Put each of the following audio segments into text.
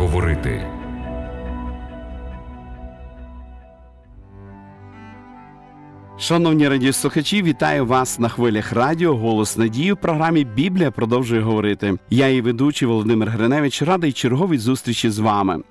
говорити. Шановні радіослухачі, вітаю вас на хвилях радіо Голос Надії в програмі Біблія продовжує говорити. Я і ведучий Володимир Гриневич радий черговій зустрічі з вами.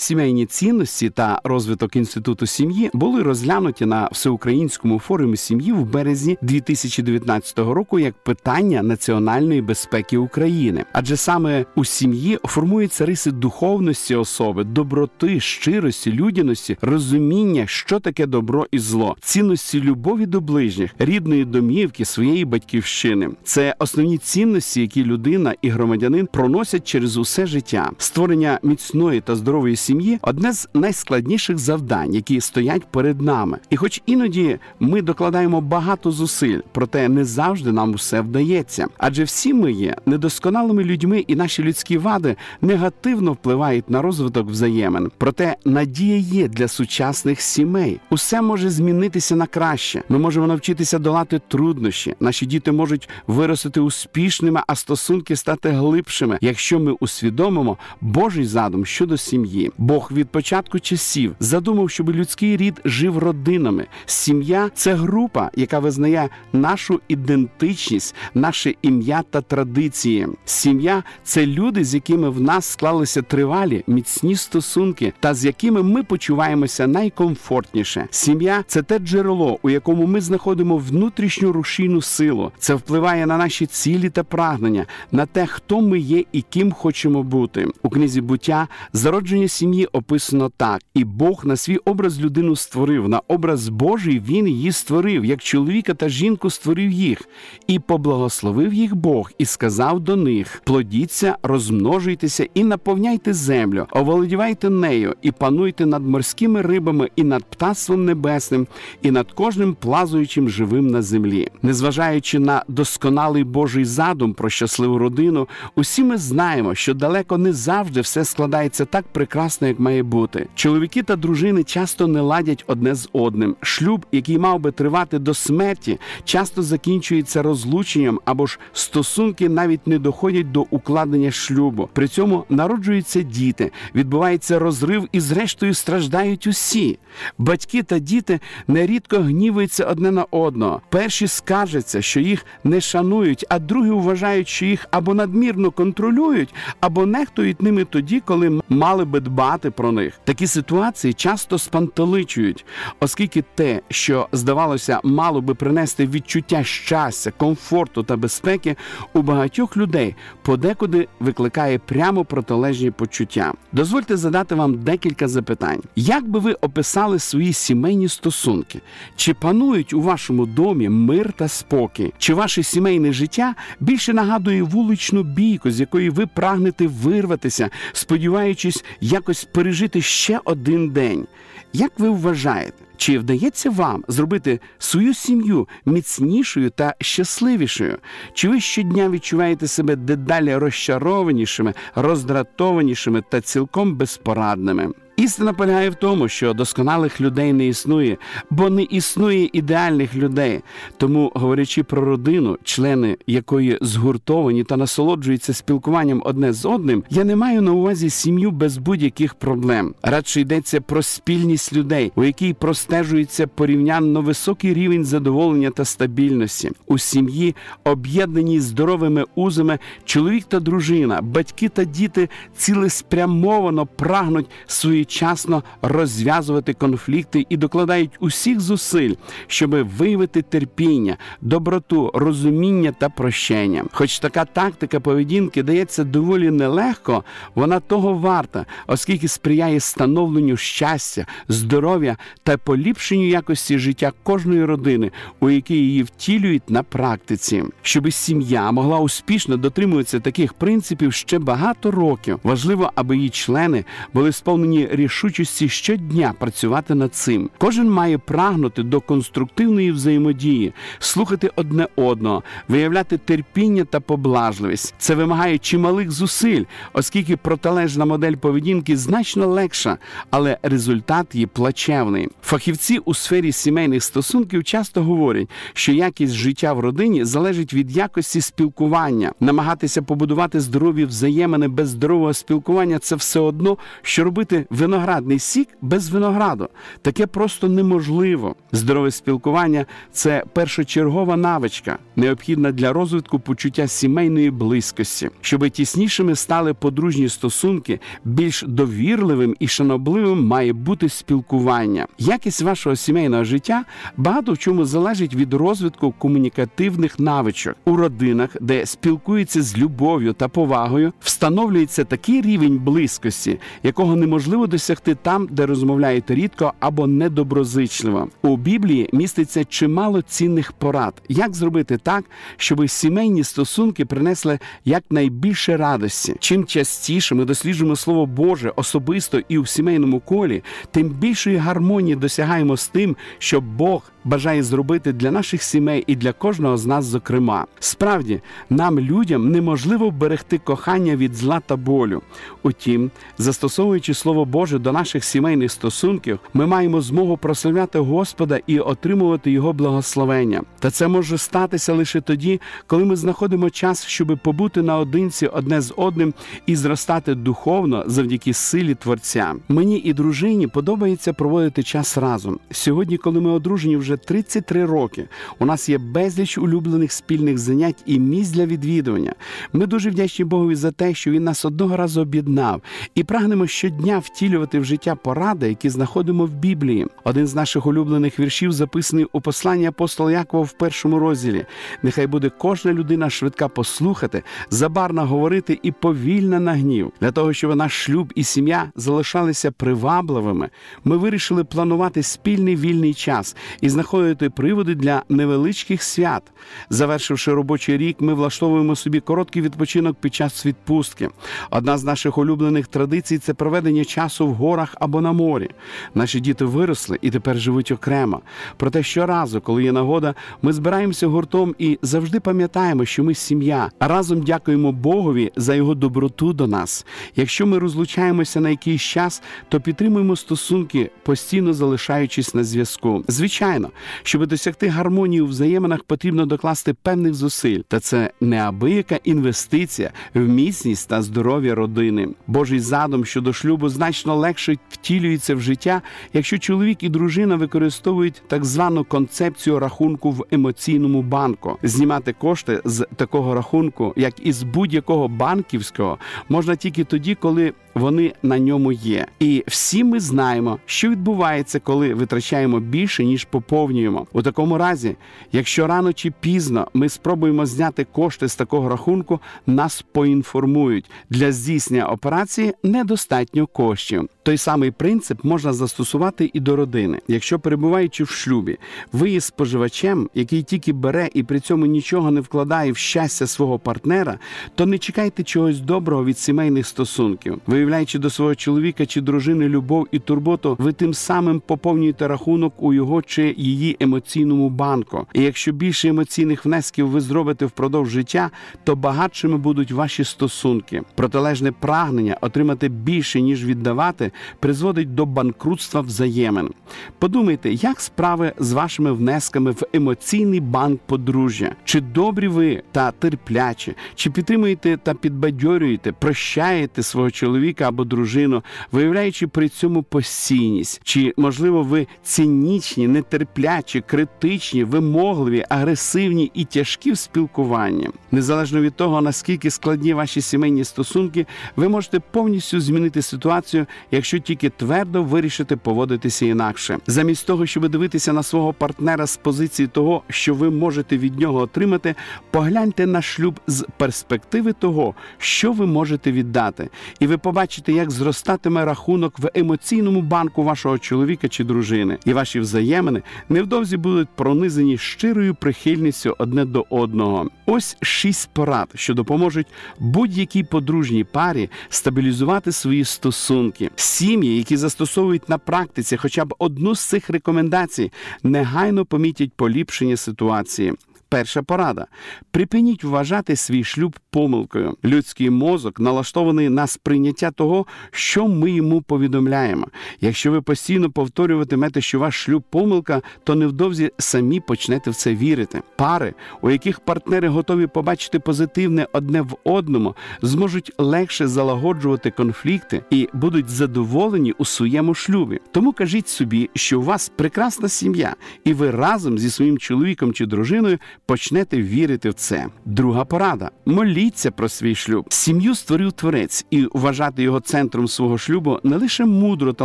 Сімейні цінності та розвиток інституту сім'ї були розглянуті на всеукраїнському форумі сім'ї в березні 2019 року як питання національної безпеки України, адже саме у сім'ї формуються риси духовності особи, доброти, щирості, людяності, розуміння, що таке добро і зло, цінності любові до ближніх, рідної домівки, своєї батьківщини. Це основні цінності, які людина і громадянин проносять через усе життя, створення міцної та здорової сім'ї сім'ї одне з найскладніших завдань, які стоять перед нами. І, хоч іноді ми докладаємо багато зусиль, проте не завжди нам усе вдається. Адже всі ми є недосконалими людьми, і наші людські вади негативно впливають на розвиток взаємин. Проте надія є для сучасних сімей. Усе може змінитися на краще. Ми можемо навчитися долати труднощі. Наші діти можуть виростити успішними, а стосунки стати глибшими, якщо ми усвідомимо Божий задум щодо сім'ї. Бог від початку часів задумав, щоб людський рід жив родинами. Сім'я це група, яка визнає нашу ідентичність, наше ім'я та традиції. Сім'я це люди, з якими в нас склалися тривалі, міцні стосунки, та з якими ми почуваємося найкомфортніше. Сім'я це те джерело, у якому ми знаходимо внутрішню рушійну силу. Це впливає на наші цілі та прагнення, на те, хто ми є і ким хочемо бути. У книзі буття зародження сім'ї сім'ї описано так: і Бог на свій образ людину створив, на образ Божий він її створив, як чоловіка та жінку створив їх, і поблагословив їх Бог, і сказав до них: плодіться, розмножуйтеся і наповняйте землю, оволодівайте нею, і пануйте над морськими рибами, і над птаством небесним, і над кожним плазуючим живим на землі. Незважаючи на досконалий Божий задум про щасливу родину, усі ми знаємо, що далеко не завжди все складається так прекрасно прекрасно, як має бути. Чоловіки та дружини часто не ладять одне з одним. Шлюб, який мав би тривати до смерті, часто закінчується розлученням або ж стосунки навіть не доходять до укладення шлюбу. При цьому народжуються діти, відбувається розрив і, зрештою, страждають усі. Батьки та діти нерідко гнівуються одне на одного. Перші скаржаться, що їх не шанують, а другі вважають, що їх або надмірно контролюють, або нехтують ними тоді, коли мали би дбати дбати про них. Такі ситуації часто спантеличують, оскільки те, що здавалося, мало би принести відчуття щастя, комфорту та безпеки, у багатьох людей подекуди викликає прямо протилежні почуття. Дозвольте задати вам декілька запитань. Як би ви описали свої сімейні стосунки? Чи панують у вашому домі мир та спокій? Чи ваше сімейне життя більше нагадує вуличну бійку, з якої ви прагнете вирватися, сподіваючись якось якось пережити ще один день. Як ви вважаєте, чи вдається вам зробити свою сім'ю міцнішою та щасливішою? Чи ви щодня відчуваєте себе дедалі розчарованішими, роздратованішими та цілком безпорадними? Істина полягає в тому, що досконалих людей не існує, бо не існує ідеальних людей. Тому, говорячи про родину, члени якої згуртовані та насолоджуються спілкуванням одне з одним, я не маю на увазі сім'ю без будь-яких проблем. Радше йдеться про спільність людей, у якій простежується порівнянно високий рівень задоволення та стабільності. У сім'ї, об'єднані здоровими узами, чоловік та дружина, батьки та діти цілеспрямовано прагнуть свої своєчасно розв'язувати конфлікти і докладають усіх зусиль, щоб виявити терпіння, доброту, розуміння та прощення. Хоч така тактика поведінки дається доволі нелегко, вона того варта, оскільки сприяє становленню щастя, здоров'я та поліпшенню якості життя кожної родини, у якій її втілюють на практиці, щоб сім'я могла успішно дотримуватися таких принципів ще багато років. Важливо, аби її члени були сповнені рішучості щодня працювати над цим. Кожен має прагнути до конструктивної взаємодії, слухати одне одного, виявляти терпіння та поблажливість. Це вимагає чималих зусиль, оскільки протилежна модель поведінки значно легша, але результат її плачевний. Фахівці у сфері сімейних стосунків часто говорять, що якість життя в родині залежить від якості спілкування. Намагатися побудувати здорові взаємини без здорового спілкування це все одно, що робити виноградний сік без винограду. Таке просто неможливо. Здорове спілкування це першочергова навичка, необхідна для розвитку почуття сімейної близькості, щоби тіснішими стали подружні стосунки, більш довірливим і шанобливим має бути спілкування. Якість вашого сімейного життя багато в чому залежить від розвитку комунікативних навичок у родинах, де спілкуються з любов'ю та повагою, встановлюється такий рівень близькості, якого неможливо досягти там, де розмовляють рідко або недоброзичливо. У Біблії міститься чимало цінних порад, як зробити так, щоб сімейні стосунки принесли якнайбільше радості. Чим частіше ми досліджуємо слово Боже особисто і у сімейному колі, тим більшої гармонії досягаємо з тим, що Бог бажає зробити для наших сімей і для кожного з нас, зокрема. Справді, нам, людям, неможливо вберегти кохання від зла та болю. Утім, застосовуючи слово Боже до наших сімейних стосунків, ми маємо змогу прославляти Господа і отримувати Його благословення. Та це може статися лише тоді, коли ми знаходимо час, щоб побути наодинці одне з одним і зростати духовно завдяки силі Творця. Мені і дружині подобається проводити час разом. Сьогодні, коли ми одружені вже 33 роки, у нас є безліч улюблених спільних занять і місць для відвідування. Ми дуже вдячні Богові за те, що він нас одного разу об'єднав, і прагнемо щодня втілювати в життя поради, які знаходимо в Біблії. Один з наших улюблених віршів записаний у посланні апостола Якова в першому розділі. Нехай буде кожна людина швидка послухати, забарна говорити і повільна на гнів. Для того, щоб наш шлюб і сім'я залишалися привабливими, ми вирішили планувати спільний вільний час і знаходити приводи для невеличких свят. Завершивши робочий рік, ми влаштовуємо собі короткий відпочинок під час відпустки. Одна з наших улюблених традицій це проведення часу в горах або на морі. Наші діти виросли і тепер живуть окремо. Проте щоразу, коли є нагода, ми збираємося гуртом і завжди пам'ятаємо, що ми сім'я. Разом дякуємо Богові за його доброту до нас. Якщо ми розлучаємося на якийсь час, то підтримуємо стосунки, постійно залишаючись на зв'язку. Звичайно, щоб досягти гармонії у взаєминах, потрібно докласти певних зусиль, та це неабияка інвестиція в міцність та здоров'я родини. Божий задум щодо шлюбу значно легше втілюється в життя, якщо чоловік і дружина використовують так звану концепцію рахунку в емоційному банку. Знімати кошти з такого рахунку, як із будь-якого банківського, можна тільки тоді, коли вони на ньому є. І всі ми знаємо, що відбувається, коли витрачаємо більше ніж поповнюємо. У такому разі, якщо рано чи пізно ми спробуємо зняти кошти з такого рахунку, нас поінформують для здійснення операції недостатньо коштів. Той самий принцип можна застосувати і до родини. Якщо перебуваючи в шлюбі, ви є споживачем, який тільки бере і при цьому нічого не вкладає в щастя свого партнера, то не чекайте чогось доброго від сімейних стосунків. Виявляючи до свого чоловіка чи дружини любов і турботу, ви тим самим поповнюєте рахунок у його чи її емоційному банку. І якщо більше емоційних внесків ви зробите впродовж життя, то багатшими будуть ваші стосунки. Протилежне прагнення отримати більше ніж віддавати призводить до банкрутства взаємин. Подумайте, як справи з вашими внесками в емоційний банк подружжя? Чи добрі ви та терплячі, чи підтримуєте та підбадьорюєте, прощаєте свого чоловіка або дружину, виявляючи при цьому постійність? Чи можливо ви цинічні, нетерплячі, критичні, вимогливі, агресивні і тяжкі в спілкуванні? Незалежно від того, наскільки складні ваші сімейні стосунки, ви можете повністю змінити ситуацію, якщо тільки твердо вирішите поводитися інакше, замість того, щоб дивитися на свого партнера з позиції того, що ви можете від нього отримати, погляньте на шлюб з перспективи того, що ви можете віддати, і ви побачите, як зростатиме рахунок в емоційному банку вашого чоловіка чи дружини, і ваші взаємини невдовзі будуть пронизані щирою прихильністю одне до одного. Ось шість порад, що допоможуть будь-якій подружній парі стабілізувати свої стосунки. Сім'ї, які застосовують на практиці хоча б одну з цих рекомендацій, негайно помітять поліпшення ситуації. Перша порада: припиніть вважати свій шлюб помилкою. Людський мозок налаштований на сприйняття того, що ми йому повідомляємо. Якщо ви постійно повторюватимете, що ваш шлюб помилка, то невдовзі самі почнете в це вірити. Пари, у яких партнери готові побачити позитивне одне в одному, зможуть легше залагоджувати конфлікти і будуть задоволені у своєму шлюбі. Тому кажіть собі, що у вас прекрасна сім'я, і ви разом зі своїм чоловіком чи дружиною почнете вірити в це. Друга порада: моліться про свій шлюб. Сім'ю створив творець, і вважати його центром свого шлюбу не лише мудро та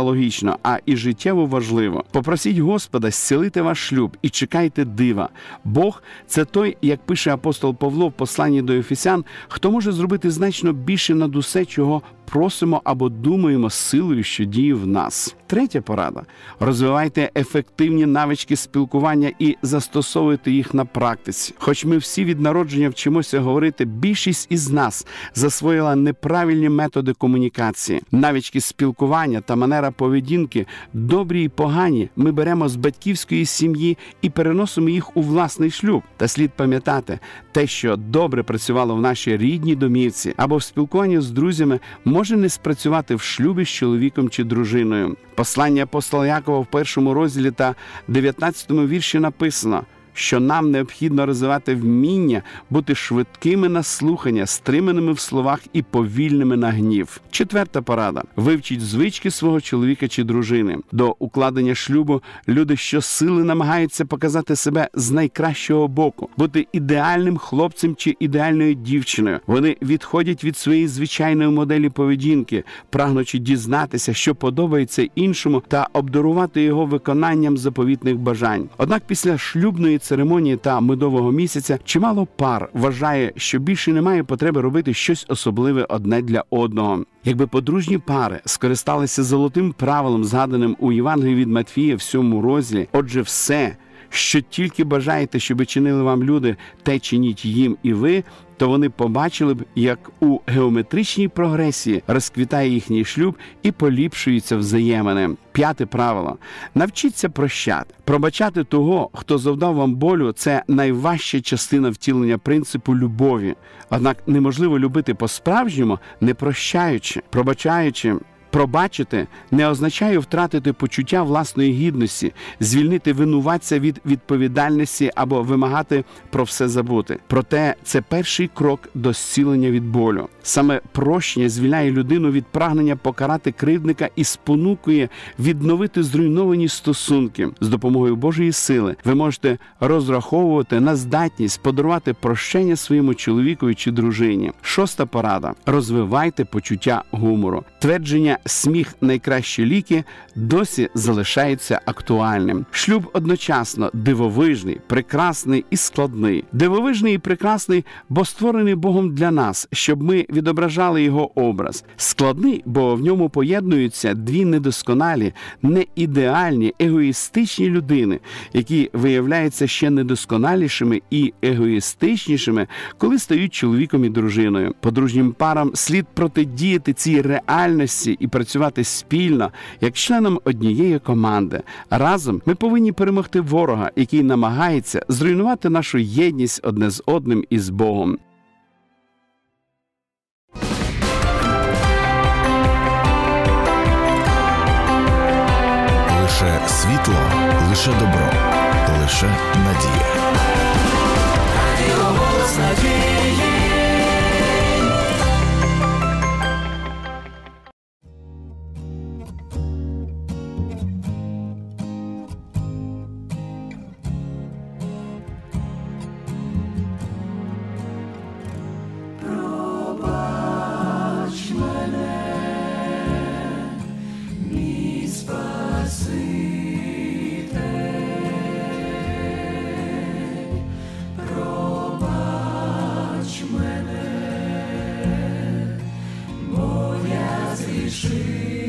логічно, а і життєво важливо. Попросіть Господа зцілити ваш шлюб і чекайте дива. Бог це той, як пише апостол Павло в посланні до Ефесян, хто може зробити значно більше над усе, чого просимо або думаємо силою, що діє в нас. Третя порада: розвивайте ефективні навички спілкування і застосовуйте їх на практиці. Хоч ми всі від народження вчимося говорити, більшість із нас засвоїла неправильні методи комунікації, навички спілкування та манера поведінки, добрі і погані. Ми беремо з батьківської сім'ї і переносимо їх у власний шлюб. Та слід пам'ятати, те, що добре працювало в нашій рідній домівці або в спілкуванні з друзями може не спрацювати в шлюбі з чоловіком чи дружиною. Послання апостола Якова в першому розділі та 19 вірші написано що нам необхідно розвивати вміння бути швидкими на слухання, стриманими в словах і повільними на гнів. Четверта порада: вивчіть звички свого чоловіка чи дружини. До укладення шлюбу люди щосили намагаються показати себе з найкращого боку, бути ідеальним хлопцем чи ідеальною дівчиною. Вони відходять від своєї звичайної моделі поведінки, прагнучи дізнатися, що подобається іншому, та обдарувати його виконанням заповітних бажань. Однак після шлюбної церемонії та медового місяця чимало пар вважає, що більше немає потреби робити щось особливе одне для одного. Якби подружні пари скористалися золотим правилом, згаданим у Євангелії від Матфія в сьому розділі, отже, все. Що тільки бажаєте, щоб чинили вам люди, те чиніть їм і ви, то вони побачили б, як у геометричній прогресії розквітає їхній шлюб і поліпшуються взаємини. П'яте правило: навчіться прощати, пробачати того, хто завдав вам болю, це найважча частина втілення принципу любові. Однак неможливо любити по-справжньому, не прощаючи, пробачаючи. Пробачити не означає втратити почуття власної гідності, звільнити винуватця від відповідальності або вимагати про все забути. Проте це перший крок до зцілення від болю. Саме прощення звільняє людину від прагнення покарати кривдника і спонукує відновити зруйновані стосунки з допомогою Божої сили. Ви можете розраховувати на здатність подарувати прощення своєму чоловікові чи дружині. Шоста порада: розвивайте почуття гумору. Твердження сміх найкращі ліки досі залишається актуальним. Шлюб одночасно дивовижний, прекрасний і складний. Дивовижний і прекрасний, бо створений Богом для нас, щоб ми відображали його образ. Складний, бо в ньому поєднуються дві недосконалі, неідеальні, егоїстичні людини, які виявляються ще недосконалішими і егоїстичнішими, коли стають чоловіком і дружиною. Подружнім парам слід протидіяти цій реальності і працювати спільно як членом однієї команди. Разом ми повинні перемогти ворога, який намагається зруйнувати нашу єдність одне з одним і з Богом. Лише світло, лише добро, лише надія. Радіо голос надії. tree.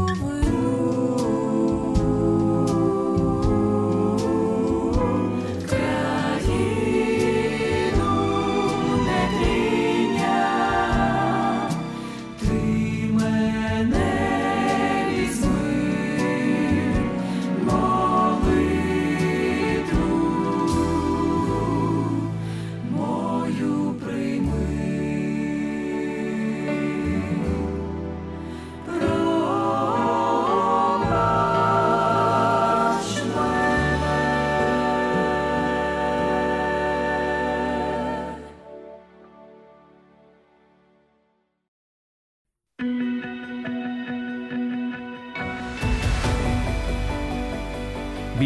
Oh.